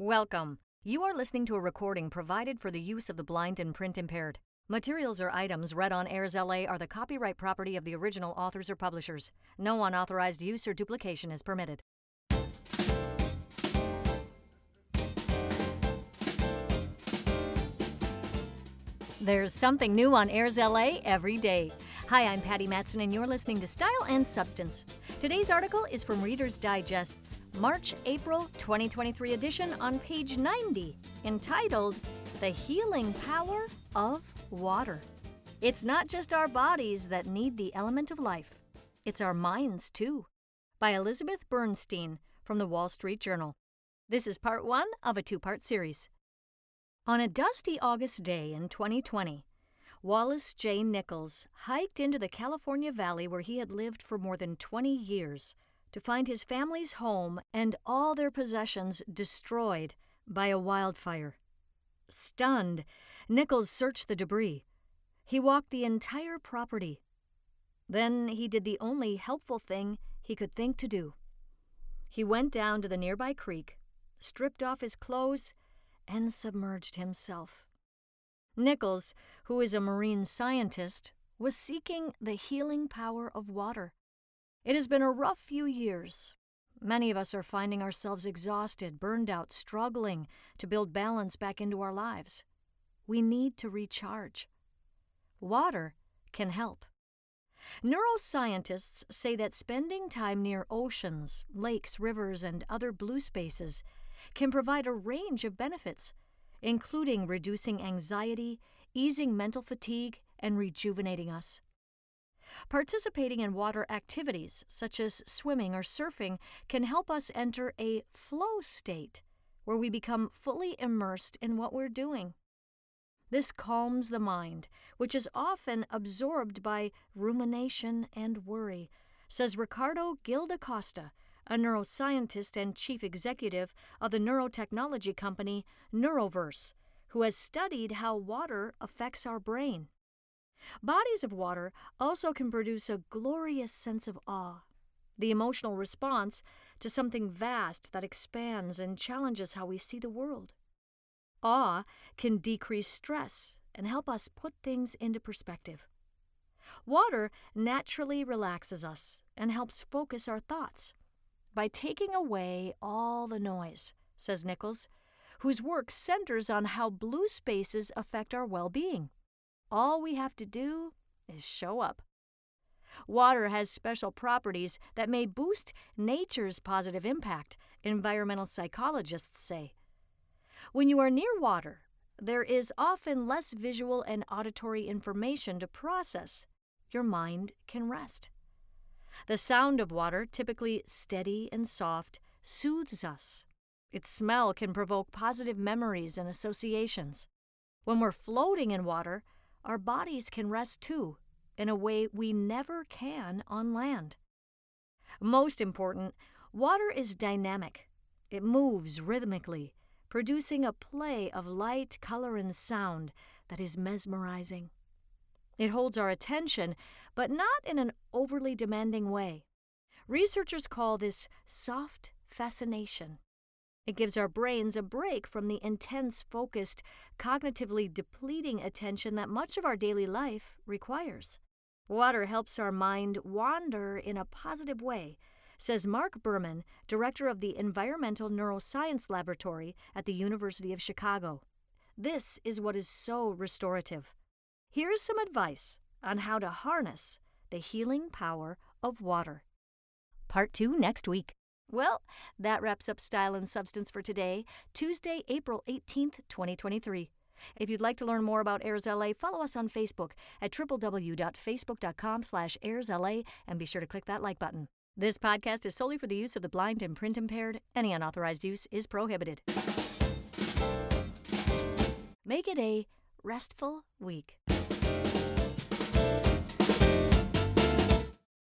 Welcome. You are listening to a recording provided for the use of the blind and print impaired. Materials or items read on AIRSLA are the copyright property of the original authors or publishers. No unauthorized use or duplication is permitted. There's something new on AIRSLA every day. Hi, I'm Patty Matson, and you're listening to Style and Substance. Today's article is from Reader's Digest's March April 2023 edition on page 90, entitled The Healing Power of Water. It's not just our bodies that need the element of life, it's our minds too. By Elizabeth Bernstein from the Wall Street Journal. This is part one of a two part series. On a dusty August day in 2020, Wallace J. Nichols hiked into the California Valley where he had lived for more than 20 years to find his family's home and all their possessions destroyed by a wildfire. Stunned, Nichols searched the debris. He walked the entire property. Then he did the only helpful thing he could think to do. He went down to the nearby creek, stripped off his clothes, and submerged himself. Nichols, who is a marine scientist, was seeking the healing power of water. It has been a rough few years. Many of us are finding ourselves exhausted, burned out, struggling to build balance back into our lives. We need to recharge. Water can help. Neuroscientists say that spending time near oceans, lakes, rivers, and other blue spaces can provide a range of benefits including reducing anxiety, easing mental fatigue, and rejuvenating us. Participating in water activities, such as swimming or surfing, can help us enter a flow state where we become fully immersed in what we're doing. This calms the mind, which is often absorbed by rumination and worry, says Ricardo Gil-da-Costa, a neuroscientist and chief executive of the neurotechnology company Neuroverse, who has studied how water affects our brain. Bodies of water also can produce a glorious sense of awe, the emotional response to something vast that expands and challenges how we see the world. Awe can decrease stress and help us put things into perspective. Water naturally relaxes us and helps focus our thoughts by taking away all the noise, says Nichols, whose work centers on how blue spaces affect our well being. All we have to do is show up. Water has special properties that may boost nature's positive impact, environmental psychologists say. When you are near water, there is often less visual and auditory information to process. Your mind can rest. The sound of water, typically steady and soft, soothes us. Its smell can provoke positive memories and associations. When we're floating in water, our bodies can rest too, in a way we never can on land. Most important, water is dynamic. It moves rhythmically, producing a play of light, color, and sound that is mesmerizing. It holds our attention, but not in an overly demanding way. Researchers call this soft fascination. It gives our brains a break from the intense, focused, cognitively depleting attention that much of our daily life requires. Water helps our mind wander in a positive way, says Marc Berman, director of the Environmental Neuroscience Laboratory at the University of Chicago. This is what is so restorative. Here's some advice on how to harness the healing power of water. Part 2 next week. Well, that wraps up Style and Substance for today, Tuesday, April 18th, 2023. If you'd like to learn more about AIRSLA, follow us on Facebook at www.facebook.com slash airsla and be sure to click that like button. This podcast is solely for the use of the blind and print impaired. Any unauthorized use is prohibited. Make it a restful week.